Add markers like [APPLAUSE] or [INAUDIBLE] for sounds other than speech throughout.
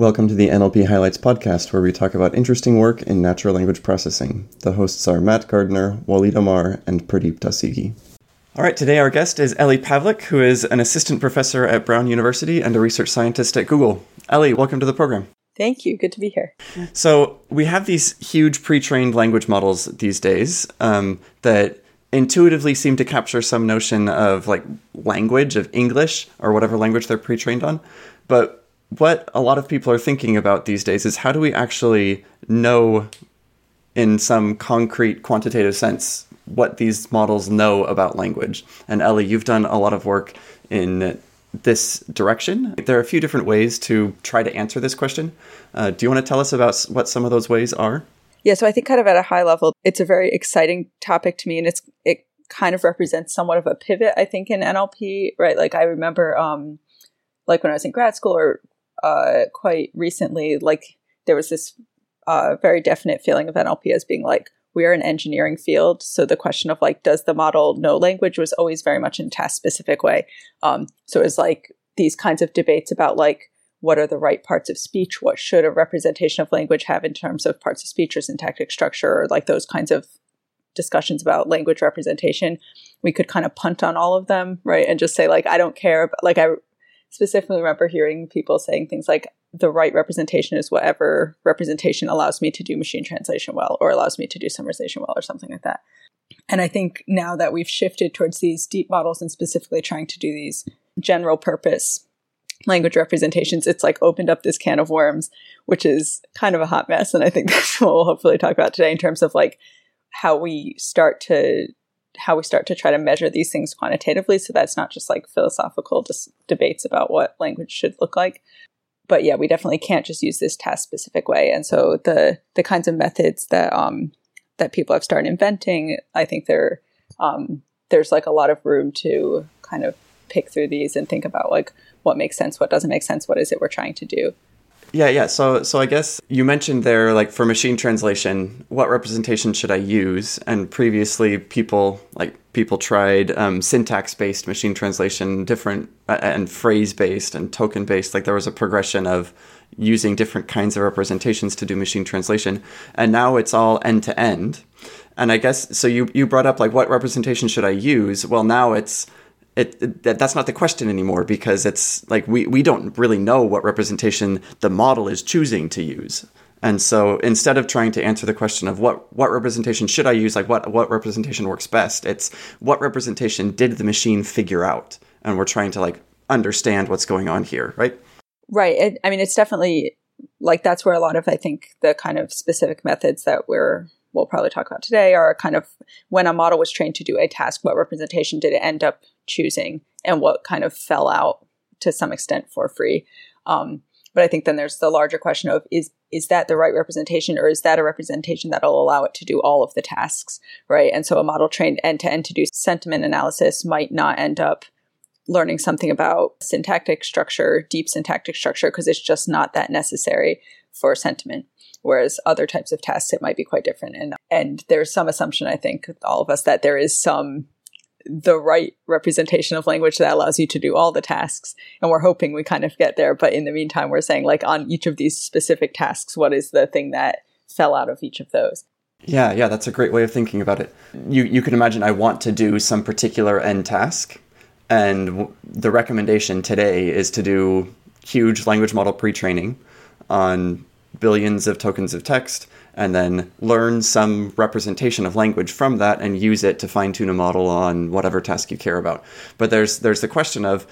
Welcome to the NLP Highlights podcast, where we talk about interesting work in natural language processing. The hosts are Matt Gardner, Waleed Ammar, and Pradeep Dasigi. All right, today our guest is Ellie Pavlik, who is an assistant professor at Brown University and a research scientist at Google. Ellie, welcome to the program. Thank you. Good to be here. So, we have these huge pre trained language models these days um, that intuitively seem to capture some notion of like language, of English, or whatever language they're pre trained on. But what a lot of people are thinking about these days is how do we actually know in some concrete quantitative sense what these models know about language? And ellie you've done a lot of work in this direction. There are a few different ways to try to answer this question. Uh, do you want to tell us about what some of those ways are? Yeah so i think kind of at a high level it's a very exciting topic to me and it's it kind of represents somewhat of a pivot i think in nlp right? Like i remember um like when i was in grad school or uh, quite recently, like there was this uh, very definite feeling of NLP as being like we're an engineering field, so the question of like does the model know language was always very much in task specific way. Um, so it was like these kinds of debates about like what are the right parts of speech, what should a representation of language have in terms of parts of speech or syntactic structure, or like those kinds of discussions about language representation. We could kind of punt on all of them, right, and just say like I don't care. Like I specifically remember hearing people saying things like the right representation is whatever representation allows me to do machine translation well or allows me to do summarization well or something like that. And I think now that we've shifted towards these deep models and specifically trying to do these general purpose language representations, it's like opened up this can of worms, which is kind of a hot mess. And I think [LAUGHS] that's what we'll hopefully talk about today in terms of like how we start to how we start to try to measure these things quantitatively. So that's not just like philosophical just debates about what language should look like. But yeah, we definitely can't just use this task specific way. And so the the kinds of methods that um that people have started inventing, I think there um there's like a lot of room to kind of pick through these and think about like what makes sense, what doesn't make sense, what is it we're trying to do. Yeah, yeah. So, so I guess you mentioned there, like for machine translation, what representation should I use? And previously, people like people tried um, syntax-based machine translation, different uh, and phrase-based and token-based. Like there was a progression of using different kinds of representations to do machine translation, and now it's all end-to-end. And I guess so. You you brought up like what representation should I use? Well, now it's it, that's not the question anymore because it's like we, we don't really know what representation the model is choosing to use. And so instead of trying to answer the question of what, what representation should I use, like what, what representation works best, it's what representation did the machine figure out? And we're trying to like understand what's going on here, right? Right. It, I mean, it's definitely like that's where a lot of, I think, the kind of specific methods that we're we'll probably talk about today are kind of when a model was trained to do a task, what representation did it end up choosing and what kind of fell out to some extent for free. Um, but I think then there's the larger question of is is that the right representation or is that a representation that'll allow it to do all of the tasks, right? And so a model trained end to end to do sentiment analysis might not end up learning something about syntactic structure, deep syntactic structure, because it's just not that necessary for sentiment whereas other types of tasks it might be quite different. And and there's some assumption i think all of us that there is some the right representation of language that allows you to do all the tasks. And we're hoping we kind of get there. But in the meantime we're saying like on each of these specific tasks what is the thing that fell out of each of those? Yeah yeah that's a great way of thinking about it. You you can imagine i want to do some particular end task. And the recommendation today is to do huge language model pre-training on billions of tokens of text and then learn some representation of language from that and use it to fine tune a model on whatever task you care about. But there's there's the question of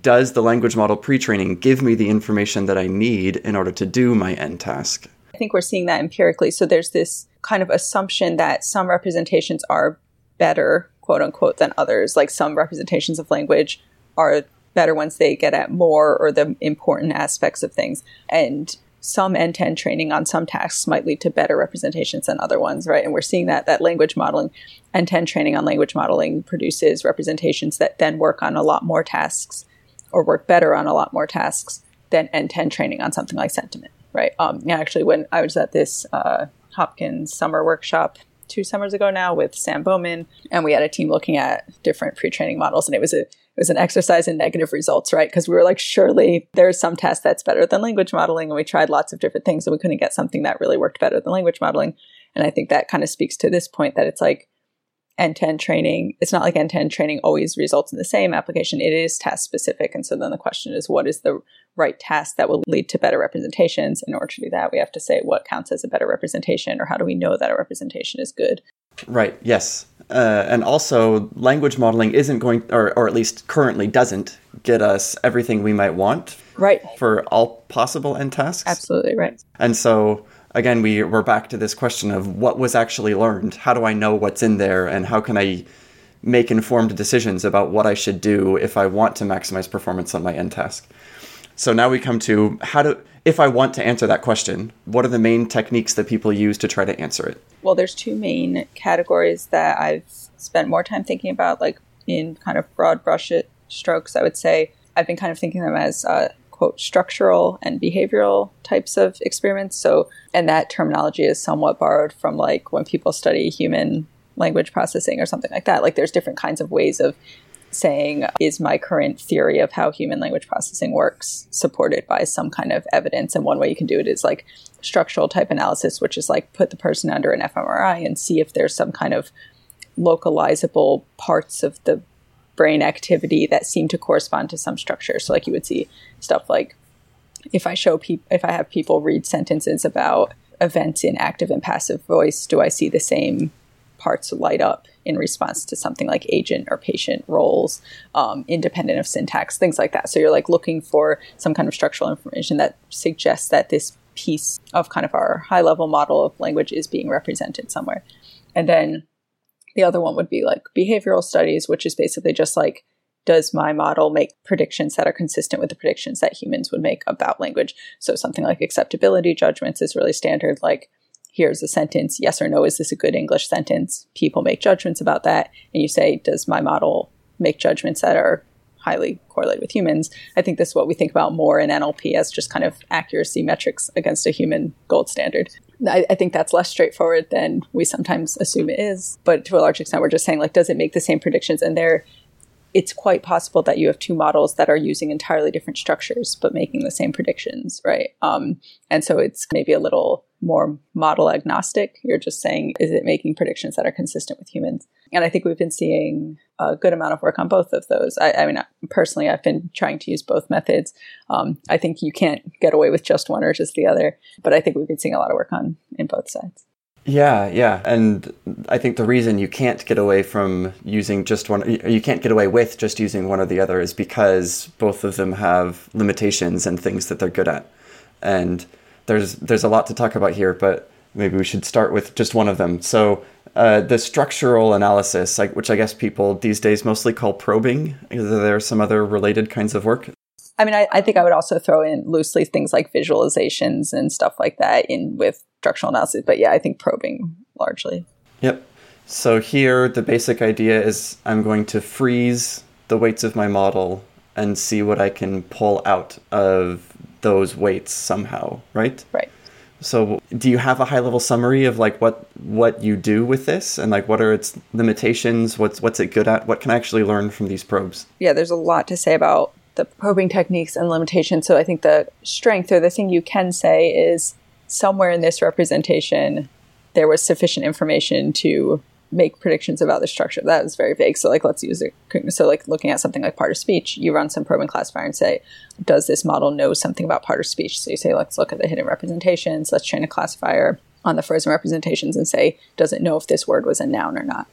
does the language model pre-training give me the information that I need in order to do my end task? I think we're seeing that empirically. So there's this kind of assumption that some representations are better, quote unquote, than others. Like some representations of language are better once they get at more or the important aspects of things. And some end-to-end training on some tasks might lead to better representations than other ones, right? And we're seeing that that language modeling, end-to-end training on language modeling produces representations that then work on a lot more tasks or work better on a lot more tasks than end-to-end training on something like sentiment, right? Um, actually, when I was at this uh, Hopkins summer workshop two summers ago now with Sam Bowman, and we had a team looking at different pre-training models, and it was a was an exercise in negative results, right? Because we were like, surely there's some test that's better than language modeling. And we tried lots of different things and we couldn't get something that really worked better than language modeling. And I think that kind of speaks to this point that it's like end to end training. It's not like end to end training always results in the same application. It is task specific. And so then the question is, what is the right task that will lead to better representations? In order to do that, we have to say what counts as a better representation or how do we know that a representation is good? Right, yes. Uh, and also, language modeling isn't going, or, or at least currently doesn't, get us everything we might want. Right. For all possible end tasks. Absolutely, right. And so, again, we, we're back to this question of what was actually learned? How do I know what's in there? And how can I make informed decisions about what I should do if I want to maximize performance on my end task? So now we come to how to, if I want to answer that question, what are the main techniques that people use to try to answer it? Well, there's two main categories that I've spent more time thinking about, like in kind of broad brush strokes. I would say I've been kind of thinking of them as uh, quote structural and behavioral types of experiments. So, and that terminology is somewhat borrowed from like when people study human language processing or something like that. Like there's different kinds of ways of saying, is my current theory of how human language processing works supported by some kind of evidence? And one way you can do it is like structural type analysis, which is like put the person under an fMRI and see if there's some kind of localizable parts of the brain activity that seem to correspond to some structure. So, like you would see stuff like if I show people, if I have people read sentences about events in active and passive voice, do I see the same parts light up in response to something like agent or patient roles, um, independent of syntax, things like that. So you're like looking for some kind of structural information that suggests that this piece of kind of our high level model of language is being represented somewhere. And then the other one would be like behavioral studies, which is basically just like, does my model make predictions that are consistent with the predictions that humans would make about language? So something like acceptability judgments is really standard, like here's a sentence, yes or no, is this a good English sentence? People make judgments about that. And you say, does my model make judgments that are highly correlated with humans? I think this is what we think about more in NLP as just kind of accuracy metrics against a human gold standard. I, I, think that's less straightforward than we sometimes assume it is. But to a large extent, we're just saying, like, does it make the same predictions? And there, it's quite possible that you have two models that are using entirely different structures but making the same predictions, right? Um, and so it's maybe a little more model agnostic. You're just saying, is it making predictions that are consistent with humans? And I think we've been seeing a good amount of work on both of those. I, I mean, personally, I've been trying to use both methods. Um, I think you can't get away with just one or just the other, but I think we've been seeing a lot of work on in both sides. Yeah, yeah. And I think the reason you can't get away from using just one, you can't get away with just using one or the other is because both of them have limitations and things that they're good at. And there's there's a lot to talk about here, but maybe we should start with just one of them. So uh, the structural analysis, like, which I guess people these days mostly call probing. Is there some other related kinds of work? I mean, I, I, think I would also throw in loosely things like visualizations and stuff like that in with structural analysis. But yeah, I think probing largely. Yep. So here, the basic idea is I'm going to freeze the weights of my model and see what I can pull out of those weights somehow, right? Right. So, do you have a high level summary of like what what you do with this and like what are its limitations? What's what's it good at? What can I actually learn from these probes? Yeah, there's a lot to say about the probing techniques and limitations. So I think the strength or the thing you can say is somewhere in this representation, there was sufficient information to make predictions about the structure. That is very vague. So like let's use it. So like looking at something like part of speech, you run some probing classifier and say, does this model know something about part of speech? So you say, let's look at the hidden representations. Let's train a classifier on the frozen representations and say, does it know if this word was a noun or not?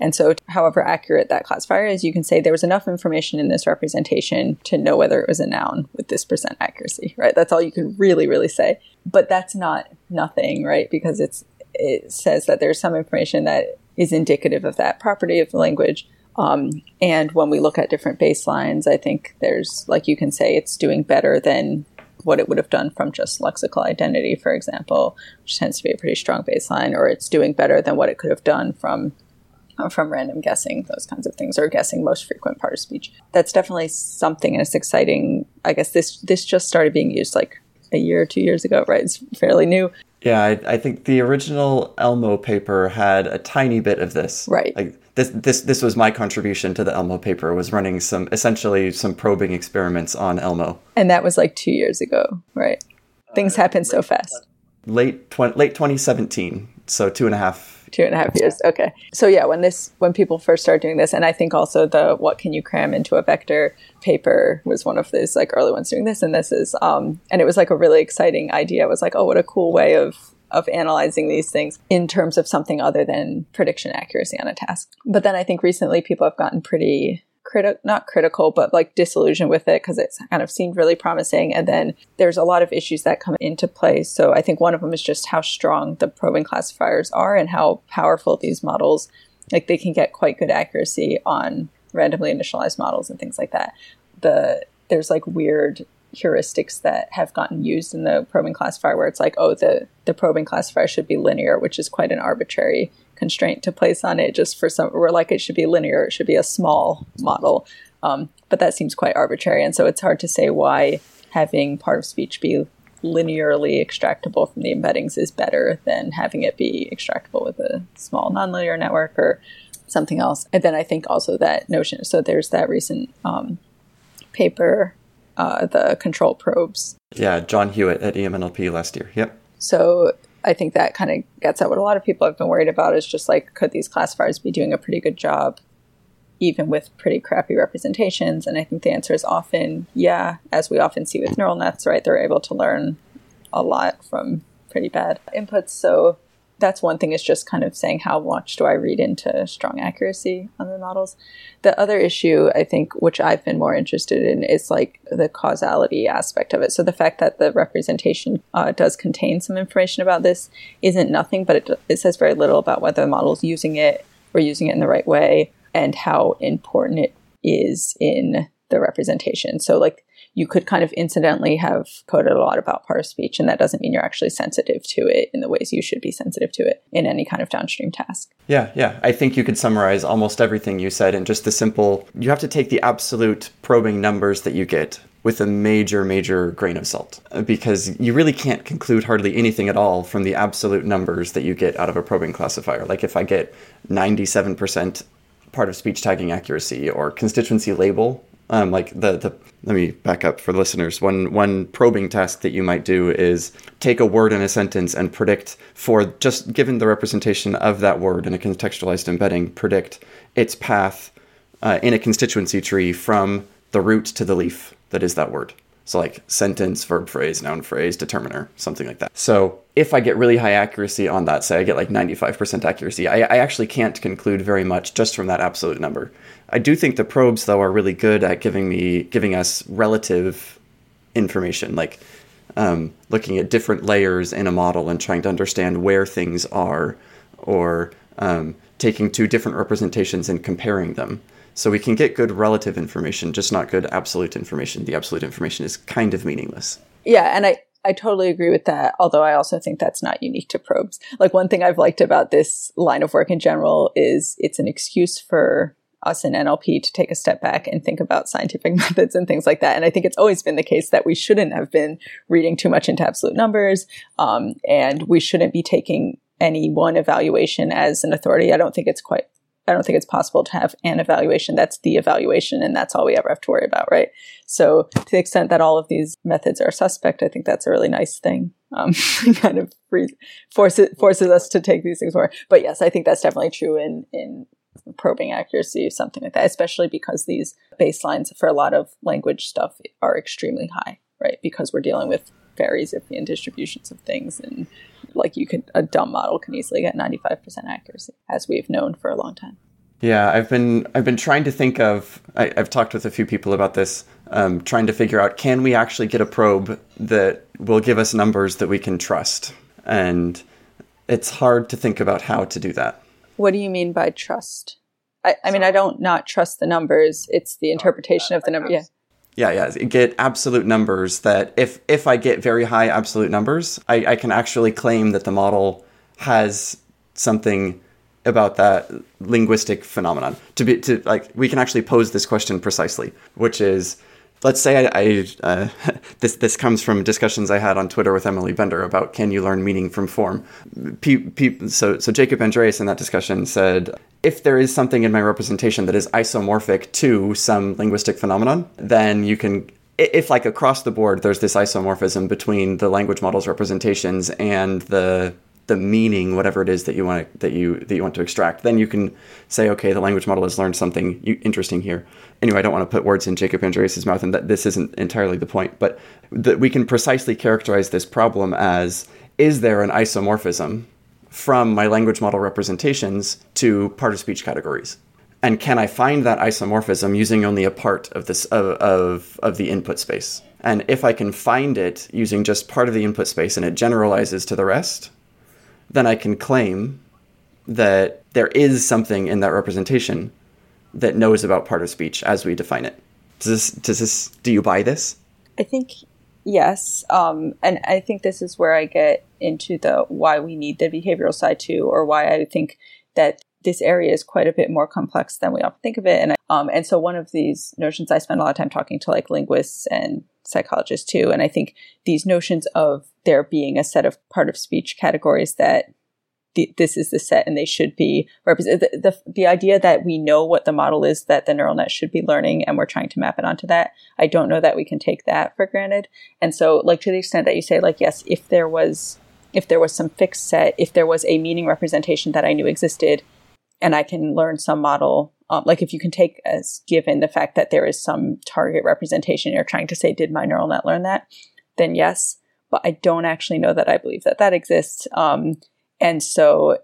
And so, however accurate that classifier is, you can say there was enough information in this representation to know whether it was a noun with this percent accuracy, right? That's all you can really, really say. But that's not nothing, right? Because it's it says that there's some information that is indicative of that property of the language. Um, and when we look at different baselines, I think there's like you can say it's doing better than what it would have done from just lexical identity, for example, which tends to be a pretty strong baseline, or it's doing better than what it could have done from uh, from random guessing, those kinds of things, or guessing most frequent part of speech. That's definitely something, and it's exciting. I guess this this just started being used like a year or two years ago, right? It's fairly new. Yeah, I, I, think the original ELMo paper had a tiny bit of this. Right. Like this, this, this was my contribution to the ELMo paper. Was running some essentially some probing experiments on ELMo. And that was like two years ago, right? Things uh, happen so fast. Late tw- late 2017, so two and a half two and a half years. Okay. So yeah, when this when people first started doing this, and I think also the what can you cram into a vector paper was one of those like early ones doing this, and this is um and it was like a really exciting idea. It was like, oh, what a cool way of of analyzing these things in terms of something other than prediction accuracy on a task. But then I think recently people have gotten pretty not critical, but like disillusioned with it because it's kind of seemed really promising. And then there's a lot of issues that come into play. So I think one of them is just how strong the probing classifiers are and how powerful these models, like they can get quite good accuracy on randomly initialized models and things like that. The there's like weird heuristics that have gotten used in the probing classifier where it's like, oh, the, the probing classifier should be linear, which is quite an arbitrary constraint to place on it just for some we're like it should be linear it should be a small model. Um, but that seems quite arbitrary and so it's hard to say why having part of speech be linearly extractable from the embeddings is better than having it be extractable with a small nonlinear network or something else. And then i think also that notion so there's that recent um, paper uh, the control probes. Yeah john hewitt at emnlp last year. Yep. So I think that kind of gets at what a lot of people have been worried about is just like, could these classifiers be doing a pretty good job even with pretty crappy representations? And I think the answer is often yeah, as we often see with neural nets, right? They're able to learn a lot from pretty bad inputs. So that's one thing is just kind of saying how much do I read into strong accuracy on the models. The other issue, I think, which I've been more interested in, is like the causality aspect of it. So the fact that the representation uh, does contain some information about this isn't nothing, but it, it says very little about whether the model is using it or using it in the right way and how important it is in the representation. So like you could kind of incidentally have coded a lot about part of speech, and that doesn't mean you're actually sensitive to it in the ways you should be sensitive to it in any kind of downstream task. Yeah, yeah. I think you could summarize almost everything you said in just the simple you have to take the absolute probing numbers that you get with a major, major grain of salt because you really can't conclude hardly anything at all from the absolute numbers that you get out of a probing classifier. Like if I get 97% part of speech tagging accuracy or constituency label um, like the, the let me back up for listeners. One one probing task that you might do is take a word in a sentence and predict for just given the representation of that word in a contextualized embedding, predict its path uh, in a constituency tree from the root to the leaf that is that word. So like sentence, verb phrase, noun phrase, determiner, something like that. So if I get really high accuracy on that, say I get like 95% accuracy, I, I actually can't conclude very much just from that absolute number. I do think the probes though are really good at giving me giving us relative information, like um, looking at different layers in a model and trying to understand where things are, or um, taking two different representations and comparing them. So we can get good relative information, just not good absolute information. The absolute information is kind of meaningless. Yeah, and I I totally agree with that. Although I also think that's not unique to probes. Like one thing I've liked about this line of work in general is it's an excuse for us in NLP to take a step back and think about scientific [LAUGHS] methods and things like that. And I think it's always been the case that we shouldn't have been reading too much into absolute numbers, um, and we shouldn't be taking any one evaluation as an authority. I don't think it's quite I don't think it's possible to have an evaluation that's the evaluation and that's all we ever have to worry about, right? So, to the extent that all of these methods are suspect, I think that's a really nice thing. Um, [LAUGHS] kind of forces forces us to take these things more. But yes, I think that's definitely true in in probing accuracy, something like that, especially because these baselines for a lot of language stuff are extremely high, right? Because we're dealing with very Zipfian distributions of things and like you could a dumb model can easily get 95% accuracy as we've known for a long time. Yeah i've been i've been trying to think of I, have talked with a few people about this um, trying to figure out can we actually get a probe that will give us numbers that we can trust? And it's hard to think about how to do that what do you mean by trust I, I mean i don't not trust the numbers it's the oh, interpretation of the number yeah yeah, yeah. Get absolute numbers that if if I get very high absolute numbers, I, I can actually claim that the model has something about that linguistic phenomenon. To be to like we can actually pose this question precisely, which is let's say I, I uh, [LAUGHS] this this comes from discussions I had on Twitter with Emily Bender about can you learn meaning from form. So so Jacob Andreas in that discussion said if there is something in my representation that is isomorphic to some linguistic phenomenon, then you can if like across the board there's this isomorphism between the language model's representations and the the meaning, whatever it is that you want to, that you that you want to extract, then you can say, okay, the language model has learned something interesting here. Anyway, I don't want to put words in Jacob Andreas's mouth, and that this isn't entirely the point, but that we can precisely characterize this problem as: is there an isomorphism from my language model representations to part of speech categories? And can I find that isomorphism using only a part of this of, of, of the input space? And if I can find it using just part of the input space and it generalizes to the rest, then I can claim that there is something in that representation that knows about part of speech as we define it. Does this, does this, do you buy this? I think yes. Um, and I think this is where I get into the why we need the behavioral side too, or why I think that this area is quite a bit more complex than we often think of it. And um, and so one of these notions I spend a lot of time talking to like linguists and psychologists too. And I think these notions of there being a set of part of speech categories that this is the set and they should be represented. The, the, the, idea that we know what the model is that the neural net should be learning and we're trying to map it onto that, I don't know that we can take that for granted. And so, like, to the extent that you say, like, yes, if there was, if there was some fixed set, if there was a meaning representation that I knew existed, and I can learn some model um, like if you can take as given the fact that there is some target representation you're trying to say did my neural net learn that then yes but i don't actually know that i believe that that exists um, and so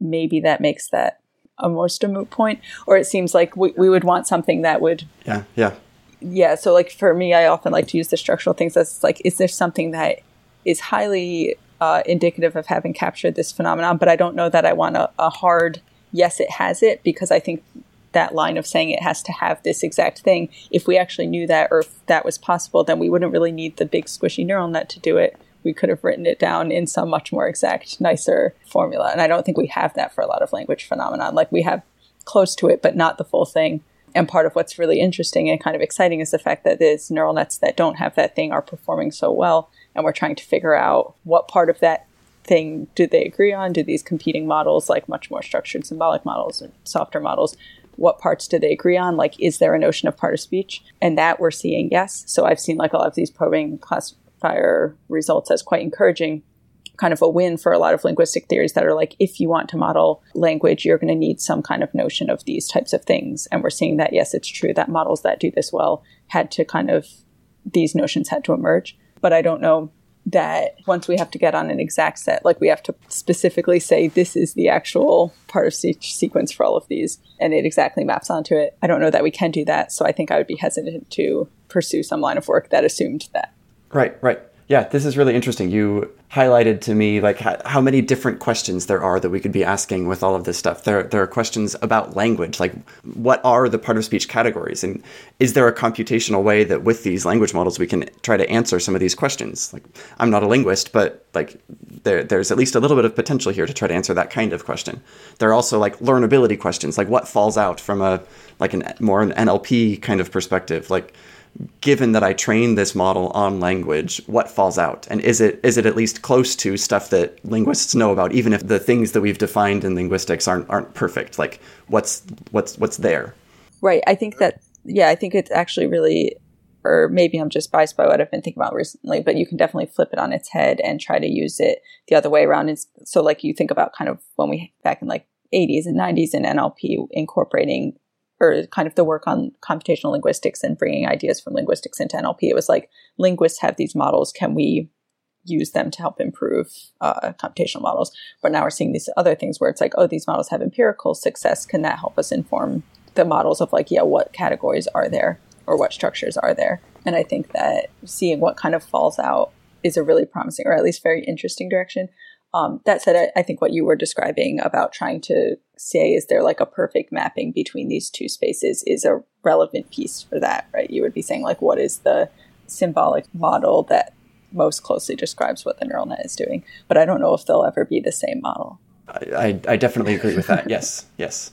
maybe that makes that almost a moot point or it seems like we, we would want something that would yeah yeah. Yeah so like for me i often like to use the structural things as like is there something that is highly uh, indicative of having captured this phenomenon but i don't know that i want a, a hard yes, it has it because I think that line of saying it has to have this exact thing. If we actually knew that or if that was possible, then we wouldn't really need the big squishy neural net to do it. We could have written it down in some much more exact, nicer formula. And I don't think we have that for a lot of language phenomenon. Like we have close to it, but not the full thing. And part of what's really interesting and kind of exciting is the fact that these neural nets that don't have that thing are performing so well. And we're trying to figure out what part of that thing do they agree on? Do these competing models, like much more structured symbolic models and softer models, what parts do they agree on? Like, is there a notion of part of speech? And that we're seeing yes. So I've seen like a lot of these probing classifier results as quite encouraging kind of a win for a lot of linguistic theories that are like, if you want to model language, you're going to need some kind of notion of these types of things. And we're seeing that, yes, it's true that models that do this well had to kind of, these notions had to emerge. But I don't know that once we have to get on an exact set, like we have to specifically say this is the actual part of each sequence for all of these, and it exactly maps onto it. I don't know that we can do that, so I think I would be hesitant to pursue some line of work that assumed that. Right, right. Yeah, this is really interesting. You highlighted to me like how, many different questions there are that we could be asking with all of this stuff. There, there are questions about language, like what are the part of speech categories, and is there a computational way that with these language models we can try to answer some of these questions? Like, I'm not a linguist, but like there, there's at least a little bit of potential here to try to answer that kind of question. There are also like learnability questions, like what falls out from a like an more an NLP kind of perspective, like given that I train this model on language, what falls out? And is it is it at least close to stuff that linguists know about, even if the things that we've defined in linguistics aren't aren't perfect? Like what's what's what's there? Right. I think that yeah, I think it's actually really or maybe I'm just biased by what I've been thinking about recently, but you can definitely flip it on its head and try to use it the other way around. And so like you think about kind of when we back in like 80s and 90s in NLP incorporating or kind of the work on computational linguistics and bringing ideas from linguistics into NLP. It was like linguists have these models. Can we use them to help improve uh, computational models? But now we're seeing these other things where it's like, oh, these models have empirical success. Can that help us inform the models of like, yeah, what categories are there or what structures are there? And I think that seeing what kind of falls out is a really promising or at least very interesting direction. Um, that said, I, I, think what you were describing about trying to say, is there like a perfect mapping between these two spaces, is a relevant piece for that, right? You would be saying, like, what is the symbolic model that most closely describes what the neural net is doing? But I don't know if they'll ever be the same model. I, I definitely agree with that. yes, yes.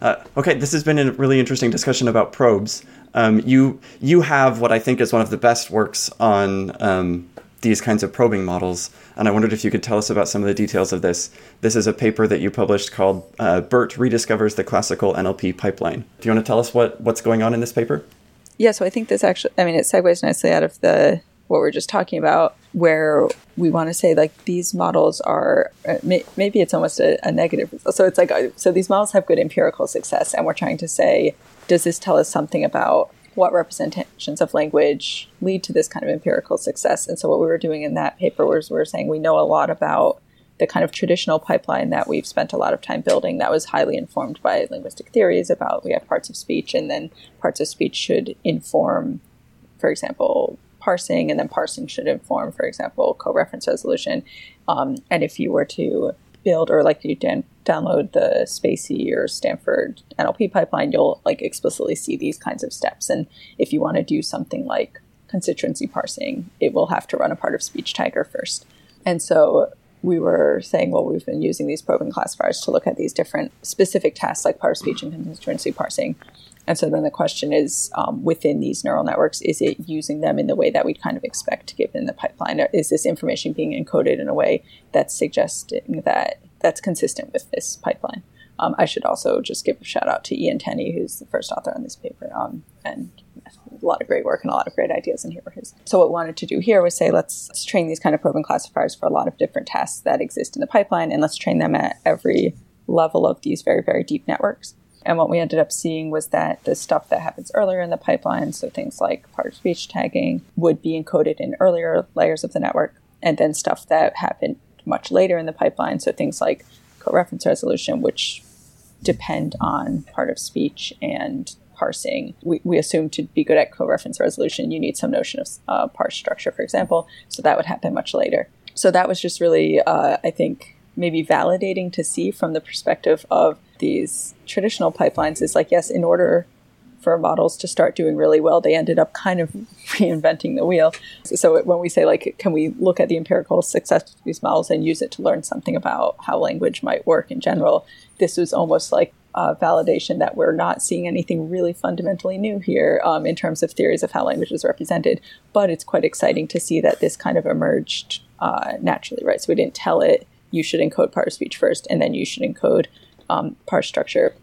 Uh, okay, this has been a really interesting discussion about probes. Um, you you have what I think is one of the best works on um, these kinds of probing models, and I wondered if you could tell us about some of the details of this. This is a paper that you published called uh, "BERT rediscovers the classical NLP pipeline." Do you want to tell us what what's going on in this paper? Yeah, so I think this actually, I mean, it segues nicely out of the what we're just talking about, where we want to say like these models are uh, maybe it's almost a, a negative. So it's like uh, so these models have good empirical success, and we're trying to say, does this tell us something about what representations of language lead to this kind of empirical success? And so what we were doing in that paper was we were saying we know a lot about the kind of traditional pipeline that we've spent a lot of time building that was highly informed by linguistic theories about we have parts of speech and then parts of speech should inform for example parsing, and then parsing should inform, for example, co-reference resolution. Um, and if you were to build or like you download the spaCy or Stanford NLP pipeline, you'll like explicitly see these kinds of steps. And if you want to do something like constituency parsing, it will have to run a part of speech tagger first. And so we were saying, well, we've been using these probing classifiers to look at these different specific tasks like part of speech and constituency parsing. And so then the question is um, within these neural networks, is it using them in the way that we'd kind of expect given the pipeline? Or is this information being encoded in a way that's suggesting that that's consistent with this pipeline? Um, I should also just give a shout out to Ian Tenney, who's the first author on this paper, um, and a lot of great work and a lot of great ideas in here. For his. So what we wanted to do here was say, let's, let's train these kind of probing classifiers for a lot of different tasks that exist in the pipeline, and let's train them at every level of these very, very deep networks. And what we ended up seeing was that the stuff that happens earlier in the pipeline, so things like part of speech tagging, would be encoded in earlier layers of the network. And then stuff that happened much later in the pipeline, so things like co-reference resolution, which depend on part of speech and parsing. We, we assume to be good at co-reference resolution, you need some notion of uh, parse structure, for example. So that would happen much later. So that was just really, uh, I think, maybe validating to see from the perspective of these traditional pipelines is like, yes, in order for models to start doing really well, they ended up kind of [LAUGHS] reinventing the wheel. So when we say like, can we look at the empirical success of these models and use it to learn something about how language might work in general? This was almost like a validation that we're not seeing anything really fundamentally new here um, in terms of theories of how language is represented. But it's quite exciting to see that this kind of emerged uh, naturally, right? So we didn't tell it you should encode part of speech first, and then you should encode um, parse structure.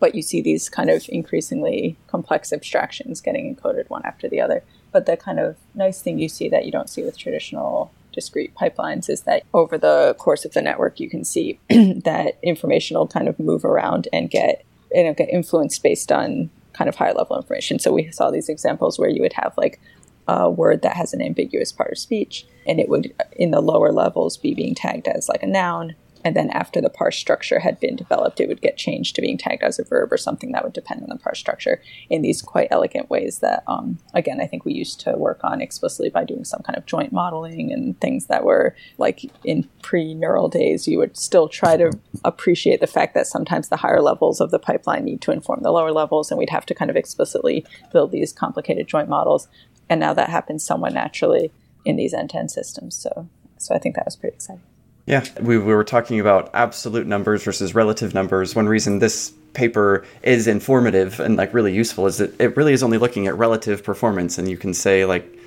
But you see these kind of increasingly complex abstractions getting encoded one after the other. But the kind of nice thing you see that you don't see with traditional discrete pipelines is that over the course of the network, you can see [CLEARS THROAT] that information will kind of move around and get you know, get influenced based on kind of higher level information. So we saw these examples where you would have like a word that has an ambiguous part of speech, and it would, in the lower levels, be being tagged as like a noun. And then after the parse structure had been developed, it would get changed to being tagged as a verb or something that would depend on the parse structure in these quite elegant ways that, um, again, I think we used to work on explicitly by doing some kind of joint modeling and things that were like in pre neural days, you would still try to appreciate the fact that sometimes the higher levels of the pipeline need to inform the lower levels, and we'd have to kind of explicitly build these complicated joint models and now that happens somewhat naturally in these end-to-end systems. So, so I think that was pretty exciting. Yeah, we, we were talking about absolute numbers versus relative numbers. One reason this paper is informative and like really useful is that it really is only looking at relative performance, and you can say like,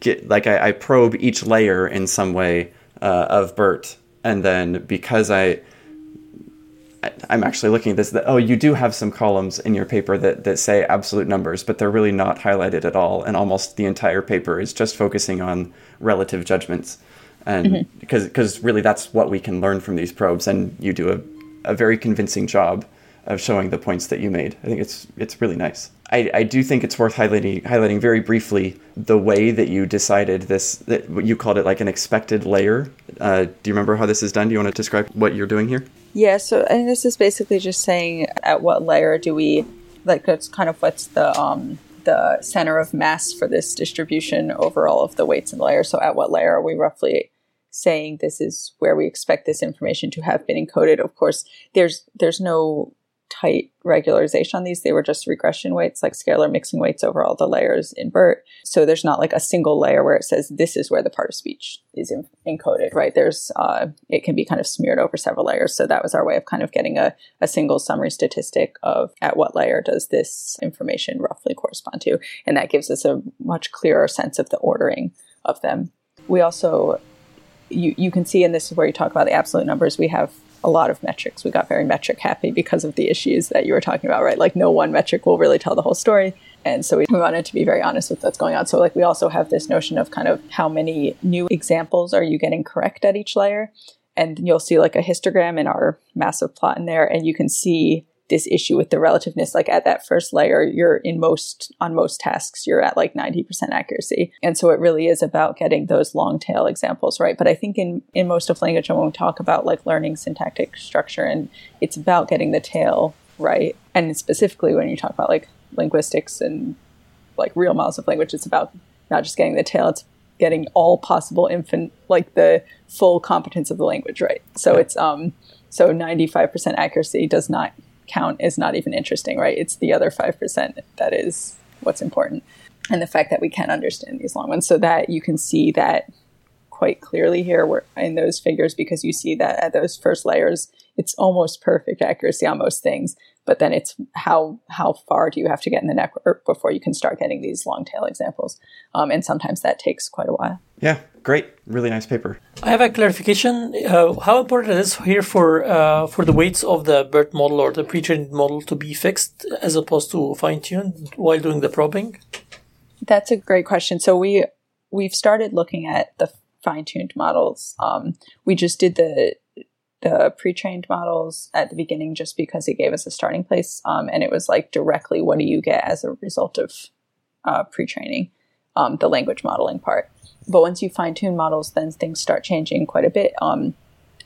get like I, I probe each layer in some way uh, of BERT, and then because I I'm actually looking at this. That, oh, you do have some columns in your paper that, that say absolute numbers, but they're really not highlighted at all. And almost the entire paper is just focusing on relative judgments. And mm-hmm. because because really that's what we can learn from these probes. And you do a, a very convincing job of showing the points that you made. I think it's it's really nice. I, I do think it's worth highlighting highlighting very briefly the way that you decided this. That you called it like an expected layer. Uh, do you remember how this is done? Do you want to describe what you're doing here? Yeah. So and this is basically just saying at what layer do we like? That's kind of what's the um the center of mass for this distribution over all of the weights in the layer. So at what layer are we roughly saying this is where we expect this information to have been encoded? Of course, there's there's no tight regularization on these. They were just regression weights, like scalar mixing weights over all the layers in BERT. So there's not like a single layer where it says this is where the part of speech is in- encoded, right? There's, uh, it can be kind of smeared over several layers. So that was our way of kind of getting a, a single summary statistic of at what layer does this information roughly correspond to. And that gives us a much clearer sense of the ordering of them. We also, you, you can see, and this is where you talk about the absolute numbers, we have a lot of metrics. We got very metric happy because of the issues that you were talking about, right? Like no one metric will really tell the whole story. And so we wanted to be very honest with what's going on. So like we also have this notion of kind of how many new examples are you getting correct at each layer. And you'll see like a histogram in our massive plot in there, and you can see this issue with the relativeness like at that first layer you're in most on most tasks you're at like 90% accuracy. And so it really is about getting those long tail examples right? But i think in in most of language when we talk about like learning syntactic structure and it's about getting the tail right. And specifically when you talk about like linguistics and like real models of language it's about not just getting the tail it's getting all possible infant like the full competence of the language right? So it's um so 95% accuracy does not count is not even interesting, right? It's the other 5% that is what's important. And the fact that we can understand these long ones so that you can see that quite clearly here in those figures because you see that at those first layers, it's almost perfect accuracy on most things. But then it's how how far do you have to get in the network before you can start getting these long tail examples, um, and sometimes that takes quite a while. Yeah, great, really nice paper. I have a clarification. Uh, how important is here for uh, for the weights of the BERT model or the pre-trained model to be fixed as opposed to fine-tuned while doing the probing? That's a great question. So we we've started looking at the fine-tuned models. Um, we just did the the pre-trained models at the beginning just because it gave us a starting place, um, and it was like directly what do you get as a result of uh, pre-training, um, the language modeling part. But once you fine-tune models, then things start changing quite a bit. Um,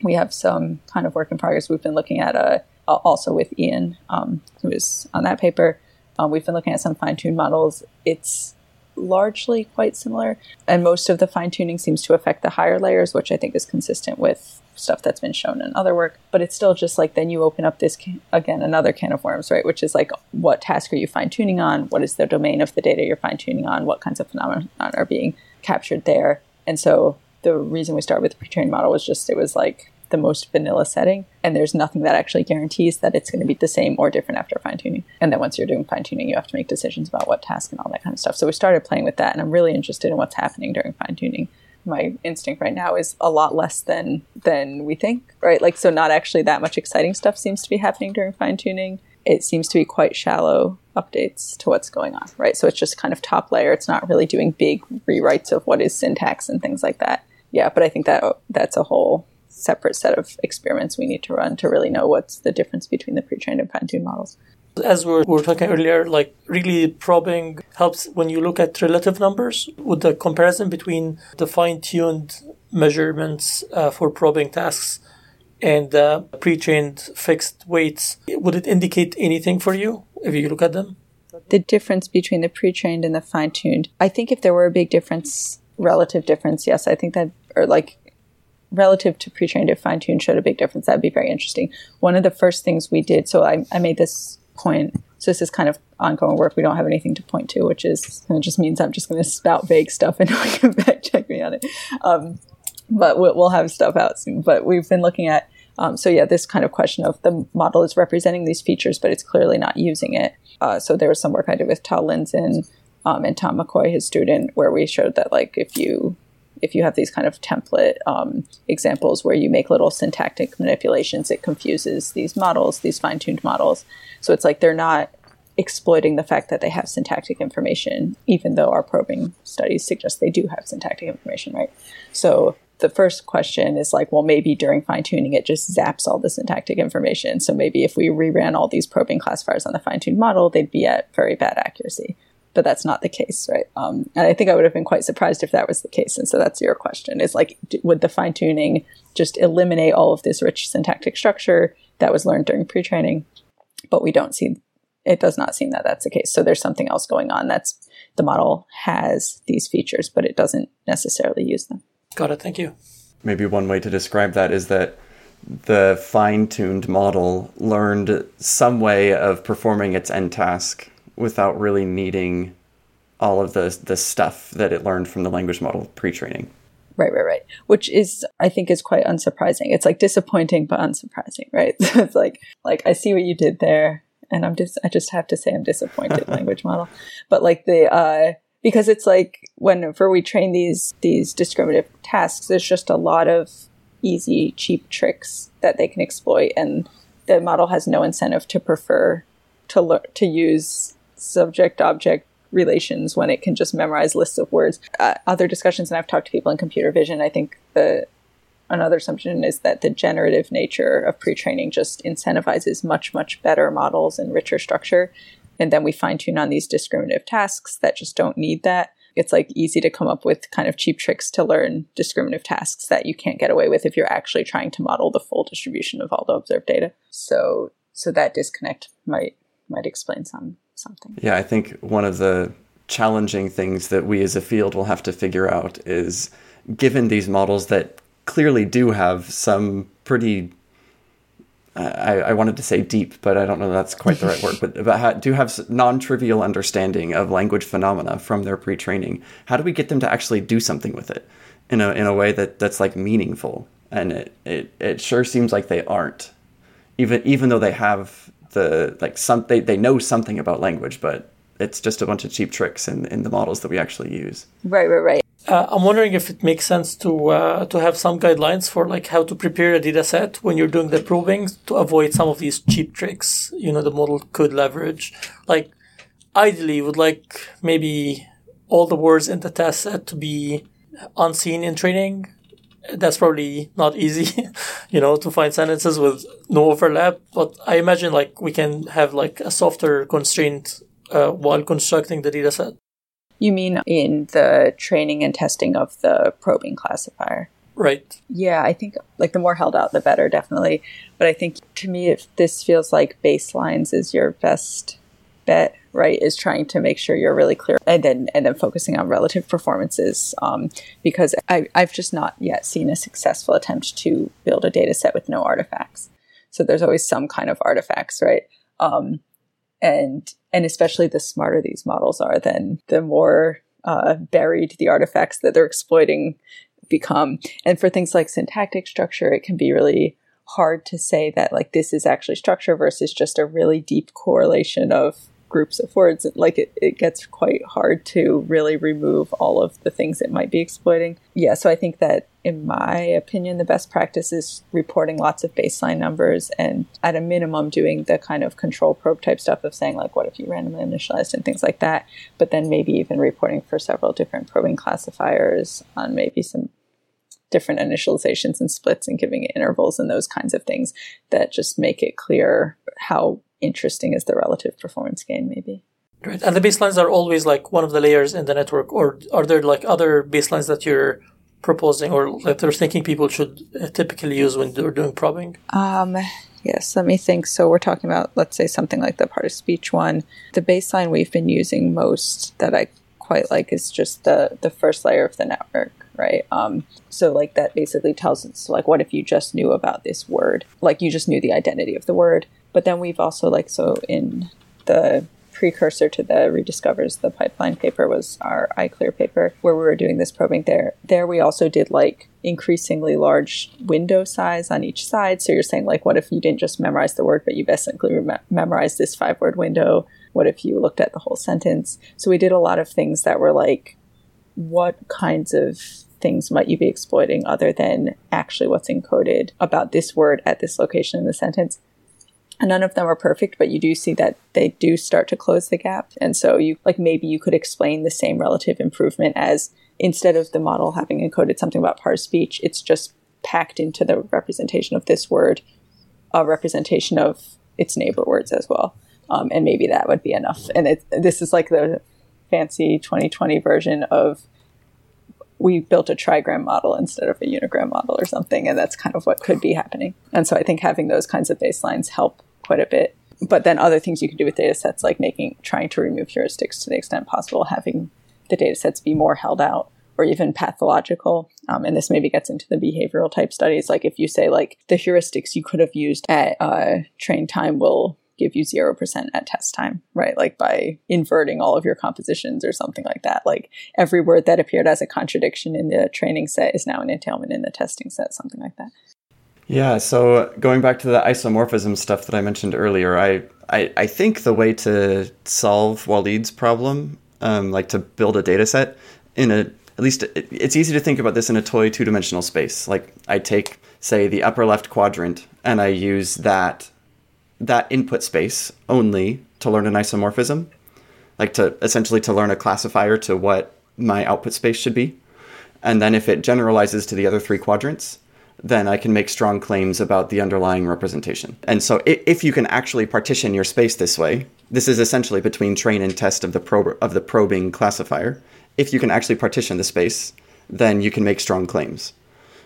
we have some kind of work in progress. We've been looking at uh, also with Ian, um, who is on that paper. Um, we've been looking at some fine-tuned models. It's largely quite similar. And most of the fine tuning seems to affect the higher layers, which I think is consistent with stuff that's been shown in other work. But it's still just like then you open up this, can, again, another can of worms, right? Which is like, what task are you fine tuning on? What is the domain of the data you're fine tuning on? What kinds of phenomena are being captured there? And so the reason we start with the pre trained model was just it was like the most vanilla setting. And there's nothing that actually guarantees that it's going to be the same or different after fine tuning. And then once you're doing fine tuning, you have to make decisions about what task and all that kind of stuff. So we started playing with that, and I'm really interested in what's happening during fine tuning. My instinct right now is a lot less than than we think, right? Like so not actually that much exciting stuff seems to be happening during fine tuning. It seems to be quite shallow updates to what's going on, right? So it's just kind of top layer. It's not really doing big rewrites of what is syntax and things like that. Yeah, but I think that that's a whole separate set of experiments we need to run to really know what's the difference between the pre-trained and fine-tuned models. As we were talking earlier, like really probing helps when you look at relative numbers with the comparison between the fine-tuned measurements uh, for probing tasks and the pre-trained fixed weights. Would it indicate anything for you if you look at them? The difference between the pre-trained and the fine-tuned. I think if there were a big difference, relative difference, yes, I think that, or like relative to pre-trained if fine-tuned showed a big difference that'd be very interesting. One of the first things we did so i, I made this point so this is kind of ongoing work we don't have anything to point to which is just means i'm just going to spout vague stuff and [LAUGHS] no can fact check me on it. Um, but we'll, we'll, have stuff out soon but we've been looking at um, so yeah this kind of question of the model is representing these features but it's clearly not using it. Uh, so there was some work i did with tal linzen um, and tom mccoy his student where we showed that like if you if you have these kind of template um, examples where you make little syntactic manipulations, it confuses these models, these fine tuned models. So it's like they're not exploiting the fact that they have syntactic information, even though our probing studies suggest they do have syntactic information, right? So the first question is like, well, maybe during fine tuning, it just zaps all the syntactic information. So maybe if we reran all these probing classifiers on the fine tuned model, they'd be at very bad accuracy but that's not the case, right? Um, and I think I would have been quite surprised if that was the case. And so that's your question: is like, would the fine tuning just eliminate all of this rich syntactic structure that was learned during pre-training? But we don't see. It does not seem that that's the case. So there's something else going on. That's the model has these features, but it doesn't necessarily use them. Got it. Thank you. Maybe one way to describe that is that the fine tuned model learned some way of performing its end task without really needing all of the, the stuff that it learned from the language model pre training. Right, right, right. Which is, I think, is quite unsurprising. It's like disappointing but unsurprising, right? [LAUGHS] it's like, like I see what you did there, and I'm just, I just have to say I'm disappointed. [LAUGHS] language model, but like the, uh, because it's like whenever we train these these discriminative tasks, there's just a lot of easy, cheap tricks that they can exploit, and the model has no incentive to prefer to learn to use subject object relations when it can just memorize lists of words. Uh, other discussions, and I've talked to people in computer vision. I think the another assumption is that the generative nature of pre-training just incentivizes much much better models and richer structure and then we fine tune on these discriminative tasks that just don't need that it's like easy to come up with kind of cheap tricks to learn discriminative tasks that you can't get away with if you're actually trying to model the full distribution of all the observed data. So so that disconnect might might explain some something. Yeah, I think one of the challenging things that we as a field will have to figure out is given these models that clearly do have some pretty I, I, wanted to say deep, but I don't know that's quite the right word. But, but do have non-trivial understanding of language phenomena from their pre-training. How do we get them to actually do something with it in a in a way that that's like meaningful? And it it, it sure seems like they aren't, even even though they have the like some they, they know something about language, but it's just a bunch of cheap tricks in in the models that we actually use. Right, right, right. Uh, I'm wondering if it makes sense to uh, to have some guidelines for like how to prepare a data set when you're doing the probing to avoid some of these cheap tricks. You know, the model could leverage. Like, ideally, would like maybe all the words in the test set to be unseen in training. That's probably not easy, [LAUGHS] you know, to find sentences with no overlap. But I imagine like we can have like a softer constraint uh, while constructing the data set. You mean in the training and testing of the probing classifier? Right. Yeah, I think like the more held out, the better, definitely. But I think to me, if this feels like baselines is your best bet, right? Is trying to make sure you're really clear, and then and then focusing on relative performances, um, because I, I've just not yet seen a successful attempt to build a data set with no artifacts. So there's always some kind of artifacts, right? Um, and and especially the smarter these models are, then the more uh, buried the artifacts that they're exploiting become. And for things like syntactic structure, it can be really hard to say that like this is actually structure versus just a really deep correlation of groups of words, like it, it gets quite hard to really remove all of the things it might be exploiting. Yeah, so I think that in my opinion, the best practice is reporting lots of baseline numbers and at a minimum doing the kind of control probe type stuff of saying like what if you randomly initialized and things like that. But then maybe even reporting for several different probing classifiers on maybe some different initializations and splits and giving intervals and those kinds of things that just make it clear how interesting is the relative performance gain, maybe. Right. And the baselines are always like one of the layers in the network, or are there like other baselines that you're proposing or that you're thinking people should uh, typically use when they're doing probing? Um, yes, let me think. So we're talking about, let's say, something like the part of speech one. The baseline we've been using most that I quite like is just the the first layer of the network right um so like that basically tells us like what if you just knew about this word like you just knew the identity of the word but then we've also like so in the precursor to the rediscovers the pipeline paper was our ICLR paper where we were doing this probing there. There we also did like increasingly large window size on each side. So you're saying like, what if you didn't just memorize the word, but you basically rem- memorized this five word window? What if you looked at the whole sentence? So we did a lot of things that were like, what kinds of things might you be exploiting other than actually what's encoded about this word at this location in the sentence? None of them are perfect, but you do see that they do start to close the gap. And so you like maybe you could explain the same relative improvement as instead of the model having encoded something about parse speech, it's just packed into the representation of this word, a representation of its neighbor words as well. Um, and maybe that would be enough. And it, this is like the fancy 2020 version of we built a trigram model instead of a unigram model or something. And that's kind of what could be happening. And so I think having those kinds of baselines help quite a bit. But then other things you can do with data sets, like making trying to remove heuristics to the extent possible, having the data sets be more held out, or even pathological. Um, and this maybe gets into the behavioral type studies. Like if you say like the heuristics you could have used at uh, train time will give you 0% at test time, right? Like by inverting all of your compositions or something like that. Like every word that appeared as a contradiction in the training set is now an entailment in the testing set, something like that. Yeah, so going back to the isomorphism stuff that I mentioned earlier, I, I, I think the way to solve Waleed's problem, um, like to build a data set in a, at least it, it's easy to think about this in a toy two dimensional space. Like I take, say, the upper left quadrant and I use that that input space only to learn an isomorphism, like to essentially to learn a classifier to what my output space should be. And then if it generalizes to the other three quadrants, then I can make strong claims about the underlying representation. And so if you can actually partition your space this way, this is essentially between train and test of the probe of the probing classifier. If you can actually partition the space, then you can make strong claims.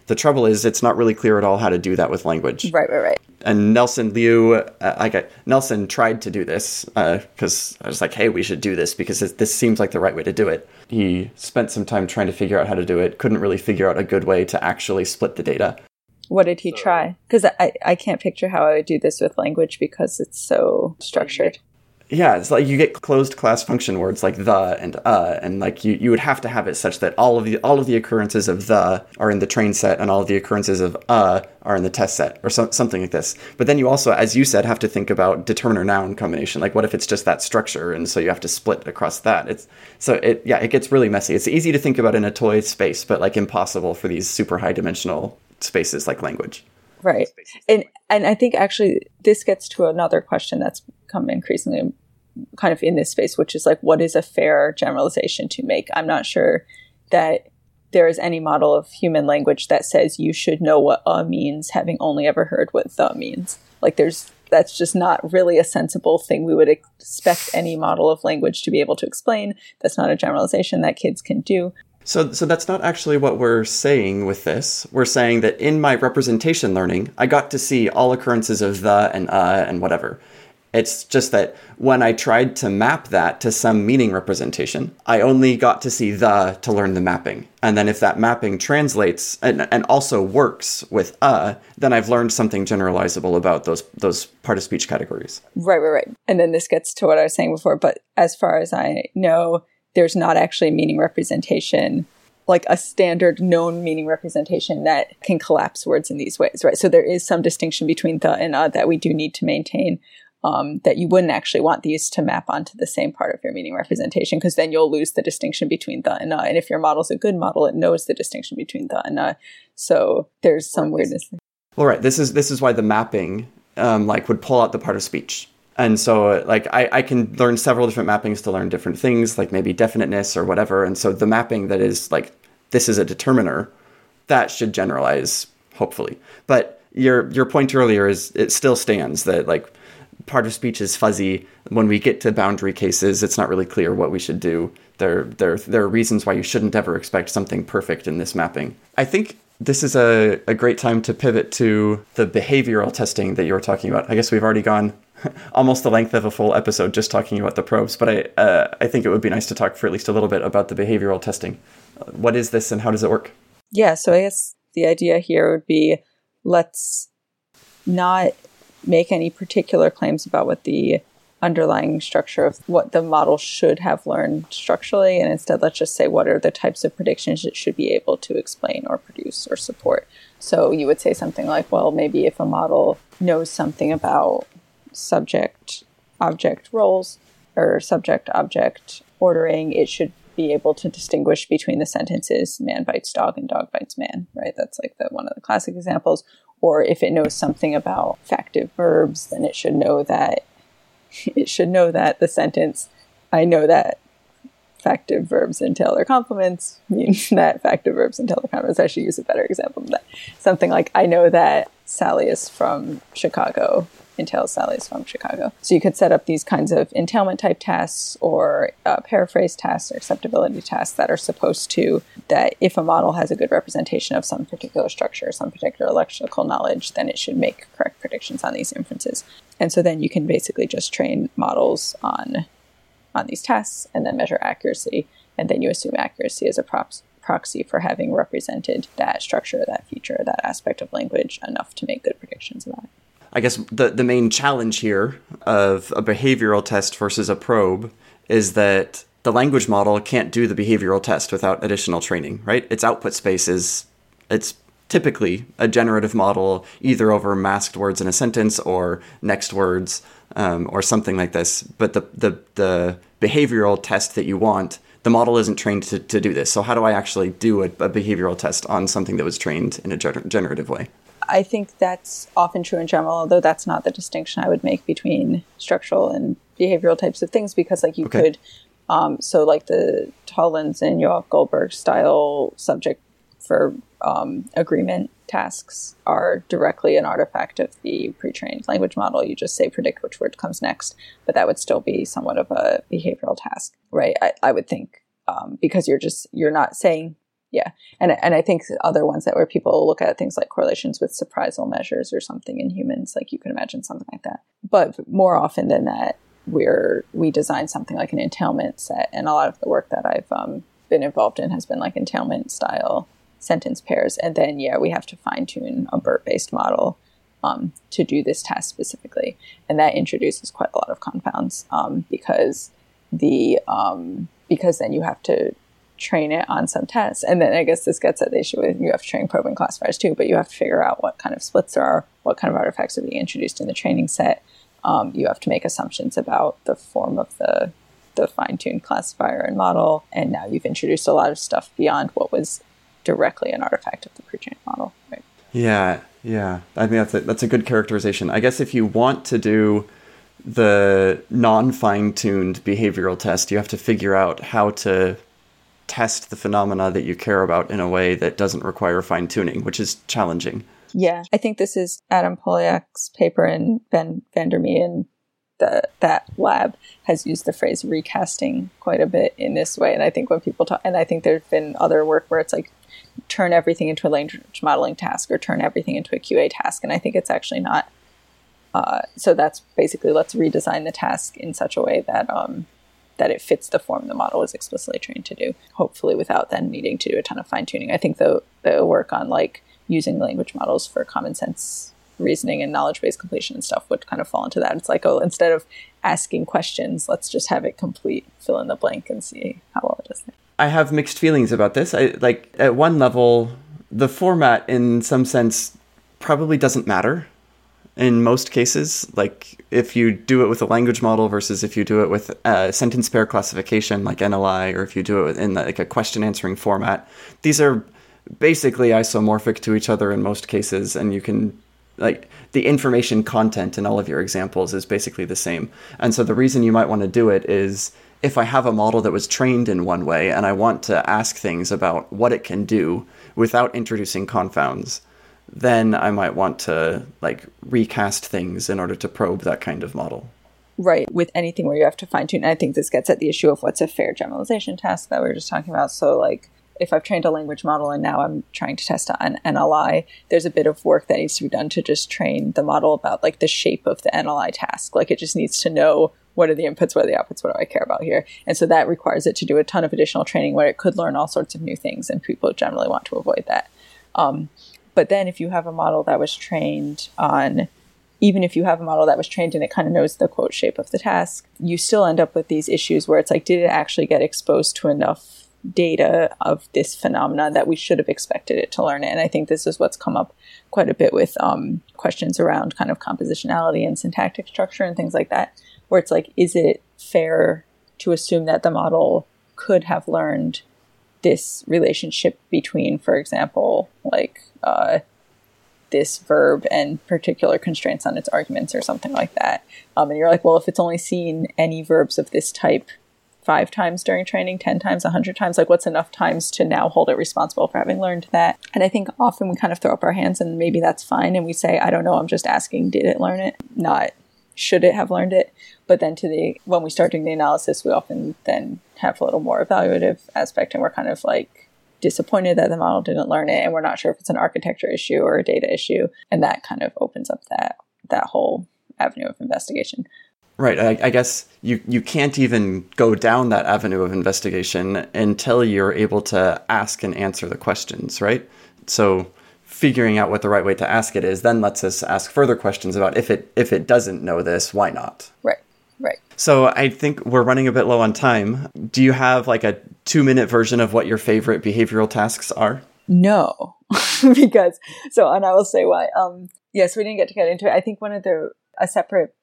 The trouble is, it's not really clear at all how to do that with language. Right, right, right. And Nelson Liu, uh, I got Nelson tried to do this because uh, I was like, "Hey, we should do this because this seems like the right way to do it." He spent some time trying to figure out how to do it. Couldn't really figure out a good way to actually split the data. What did he try? Because I, I can't picture how I would do this with language because it's so structured yeah, it's like you get closed class function words like the and uh, and like you, you would have to have it such that all of the all of the occurrences of the are in the train set and all of the occurrences of uh are in the test set or so, something like this. But then you also, as you said, have to think about determiner noun combination. Like what if it's just that structure and so you have to split across that. It's so it yeah it gets really messy. It's easy to think about in a toy space, but like impossible for these super high dimensional spaces like language. Right. And and I think actually this gets to another question that's come increasingly kind of in this space, which is like, what is a fair generalization to make? I'm not sure that there is any model of human language that says you should know what a means, having only ever heard what the means. Like, there's that's just not really a sensible thing we would expect any model of language to be able to explain. That's not a generalization that kids can do. So, so that's not actually what we're saying with this. We're saying that in my representation learning, I got to see all occurrences of the and uh and whatever. It's just that when I tried to map that to some meaning representation, I only got to see the to learn the mapping. And then if that mapping translates and, and also works with uh, then I've learned something generalizable about those those part of speech categories. Right, right, right. And then this gets to what I was saying before, but as far as I know, there's not actually a meaning representation like a standard known meaning representation that can collapse words in these ways, right? So there is some distinction between the and uh that we do need to maintain um, that you wouldn't actually want these to map onto the same part of your meaning representation because then you'll lose the distinction between the and uh. And if your model's a good model, it knows the distinction between the and uh. So there's some weirdness. Well, right. This is this is why the mapping um, like would pull out the part of speech. And so, like, I, I can learn several different mappings to learn different things, like maybe definiteness or whatever. And so, the mapping that is like, this is a determiner, that should generalize, hopefully. But your your point earlier is it still stands that like part of speech is fuzzy. When we get to boundary cases, it's not really clear what we should do. There, there, there are reasons why you shouldn't ever expect something perfect in this mapping. I think this is a, a great time to pivot to the behavioral testing that you were talking about. I guess we've already gone [LAUGHS] almost the length of a full episode just talking about the probes, but I, uh, I think it would be nice to talk for at least a little bit about the behavioral testing. What is this and how does it work? Yeah, so I guess the idea here would be let's not make any particular claims about what the underlying structure of what the model should have learned structurally and instead let's just say what are the types of predictions it should be able to explain or produce or support so you would say something like well maybe if a model knows something about subject object roles or subject object ordering it should be able to distinguish between the sentences man bites dog and dog bites man right that's like the one of the classic examples or if it knows something about factive verbs, then it should know that [LAUGHS] it should know that the sentence I know that factive verbs entail their complements [LAUGHS] means that factive verbs entail their complements. I should use a better example than that. Something like I know that Sally is from Chicago entails Sally's from Chicago. So you could set up these kinds of entailment type tests or uh, paraphrase tests or acceptability tests that are supposed to, that if a model has a good representation of some particular structure, some particular lexical knowledge, then it should make correct predictions on these inferences. And so then you can basically just train models on on these tests and then measure accuracy. And then you assume accuracy is a proxy for having represented that structure, that feature, that aspect of language enough to make good predictions about it. I guess the the main challenge here of a behavioral test versus a probe is that the language model can't do the behavioral test without additional training, right? Its output space is it's typically a generative model either over masked words in a sentence or next words um, or something like this. But the, the, the behavioral test that you want, the model isn't trained to, to do this. So, how do I actually do a, a behavioral test on something that was trained in a gener- generative way? I think that's often true in general, although that's not the distinction I would make between structural and behavioral types of things because, like, you okay. could. Um, so, like the Linzen and Yoav Goldberg style subject for um, agreement tasks are directly an artifact of the pre-trained language model. You just say predict which word comes next, but that would still be somewhat of a behavioral task, right? I, I would think um, because you're just you're not saying yeah, and and I think other ones that where people look at things like correlations with surprisal measures or something in humans, like you can imagine something like that. But more often than that, we're we design something like an entailment set, and a lot of the work that I've um, been involved in has been like entailment style sentence pairs. And then, yeah, we have to fine tune a BERT based model um, to do this test specifically. And that introduces quite a lot of confounds um, because the um, because then you have to train it on some tests. And then I guess this gets at the issue with you have to train probing classifiers too, but you have to figure out what kind of splits there are, what kind of artifacts are being introduced in the training set. Um, you have to make assumptions about the form of the the fine-tuned classifier and model, and now you've introduced a lot of stuff beyond what was directly an artifact of the pre-trained model. Right? Yeah, yeah. I think that's a, that's a good characterization. I guess if you want to do the non-fine-tuned behavioral test, you have to figure out how to test the phenomena that you care about in a way that doesn't require fine-tuning, which is challenging. Yeah, I think this is Adam Poliak's paper and Ben Van Durme and the, that lab has used the phrase recasting quite a bit in this way. And I think when people talk, and I think there's been other work where it's like turn everything into a language modeling task or turn everything into a QA task. And I think it's actually not. Uh, so that's basically let's redesign the task in such a way that um, that it fits the form the model is explicitly trained to do. Hopefully, without then needing to do a ton of fine tuning. I think the the work on like using language models for common sense reasoning and knowledge based completion and stuff would kind of fall into that. It's like, oh, instead of asking questions, let's just have it complete, fill in the blank, and see how well it does. I have mixed feelings about this. I like at one level, the format in some sense probably doesn't matter in most cases. Like if you do it with a language model versus if you do it with a sentence pair classification like NLI, or if you do it in like a question answering format, these are basically isomorphic to each other in most cases, and you can like the information content in all of your examples is basically the same. And so the reason you might want to do it is if I have a model that was trained in one way and I want to ask things about what it can do without introducing confounds, then I might want to like recast things in order to probe that kind of model. Right, with anything where you have to fine tune. I think this gets at the issue of what's a fair generalization task that we were just talking about. So, like, if I've trained a language model and now I'm trying to test an NLI, there's a bit of work that needs to be done to just train the model about like the shape of the NLI task. Like it just needs to know what are the inputs, what are the outputs, what do I care about here? And so that requires it to do a ton of additional training where it could learn all sorts of new things, and people generally want to avoid that. Um, but then if you have a model that was trained on even if you have a model that was trained and it kind of knows the quote shape of the task, you still end up with these issues where it's like, did it actually get exposed to enough data of this phenomenon that we should have expected it to learn it. And I think this is what's come up quite a bit with um, questions around kind of compositionality and syntactic structure and things like that, where it's like, is it fair to assume that the model could have learned this relationship between, for example, like uh, this verb and particular constraints on its arguments or something like that? Um, and you're like, well, if it's only seen any verbs of this type five times during training, 10 times, 100 times? Like, what's enough times to now hold it responsible for having learned that? And I think often we kind of throw up our hands and maybe that's fine. And we say, I don't know, I'm just asking, did it learn it? Not, should it have learned it? But then to the, when we start doing the analysis, we often then have a little more evaluative aspect and we're kind of like, disappointed that the model didn't learn it and we're not sure if it's an architecture issue or a data issue and that kind of opens up that that whole avenue of investigation Right. I, I, guess you, you can't even go down that avenue of investigation until you're able to ask and answer the questions, right? So figuring out what the right way to ask it is then lets us ask further questions about if it if it doesn't know this, why not? Right. Right. So I think we're running a bit low on time. Do you have like a two minute version of what your favorite behavioral tasks are? No, [LAUGHS] because so, and I will say why. Um, yes, we didn't get to get into it. I think one of the a separate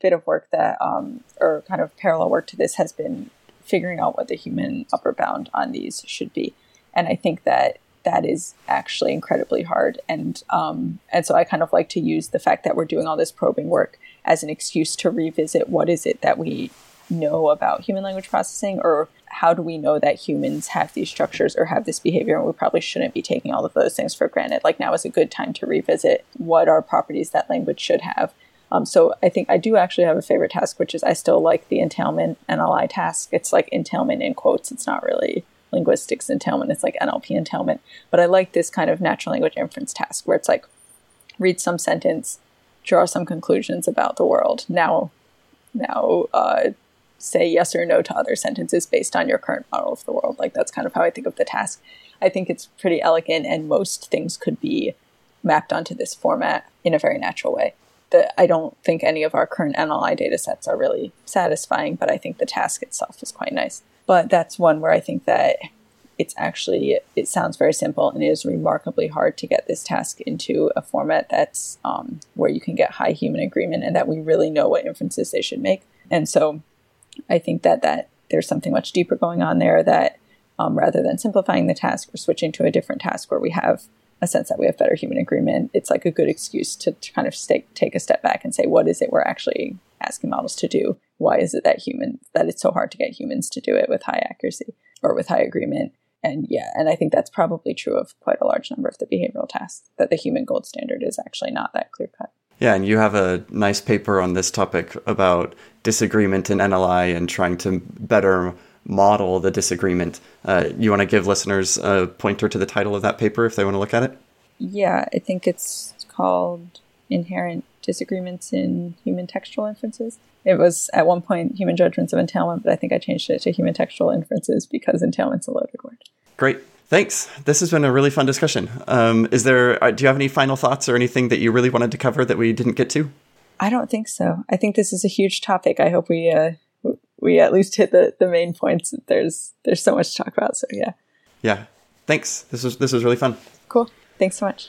bit of work that, um, or kind of parallel work to this, has been figuring out what the human upper bound on these should be, and I think that that is actually incredibly hard. And um, and so I kind of like to use the fact that we're doing all this probing work as an excuse to revisit what is it that we know about human language processing or how do we know that humans have these structures or have this behavior and we probably shouldn't be taking all of those things for granted? Like now is a good time to revisit what are properties that language should have. Um, so i think i do actually have a favorite task which is i still like the entailment nli task. It's like entailment in quotes. It's not really linguistics entailment. It's like nlp entailment. But i like this kind of natural language inference task where it's like read some sentence draw some conclusions about the world. Now, now, uh, say yes or no to other sentences based on your current model of the world. Like that's kind of how I think of the task. I think it's pretty elegant, and most things could be mapped onto this format in a very natural way. The, I don't think any of our current NLI data sets are really satisfying, but I think the task itself is quite nice. But that's one where I think that it's actually it sounds very simple and it is remarkably hard to get this task into a format that's um, where you can get high human agreement and that we really know what inferences they should make. And so i think that that there's something much deeper going on there that um, rather than simplifying the task we're switching to a different task where we have a sense that we have better human agreement. It's like a good excuse to, to kind of stay, take a step back and say what is it we're actually asking models to do? Why is it that human that it's so hard to get humans to do it with high accuracy or with high agreement and yeah, and I think that's probably true of quite a large number of the behavioral tasks that the human gold standard is actually not that clear cut. Yeah, and you have a nice paper on this topic about disagreement in NLI and trying to better model the disagreement. Uh, you want to give listeners a pointer to the title of that paper if they want to look at it? Yeah, I think it's called Inherent Disagreements in Human Textual Inferences it was at one point human judgments of entailment, but I think I changed it to human textual inferences because entailment's a loaded word. Great. Thanks. This has been a really fun discussion. Um, is there? Uh, do you have any final thoughts or anything that you really wanted to cover that we didn't get to? I don't think so. I think this is a huge topic. I hope we uh, we at least hit the, the main points. There's there's so much to talk about. So yeah. Yeah. Thanks. This was this was really fun. Cool. Thanks so much.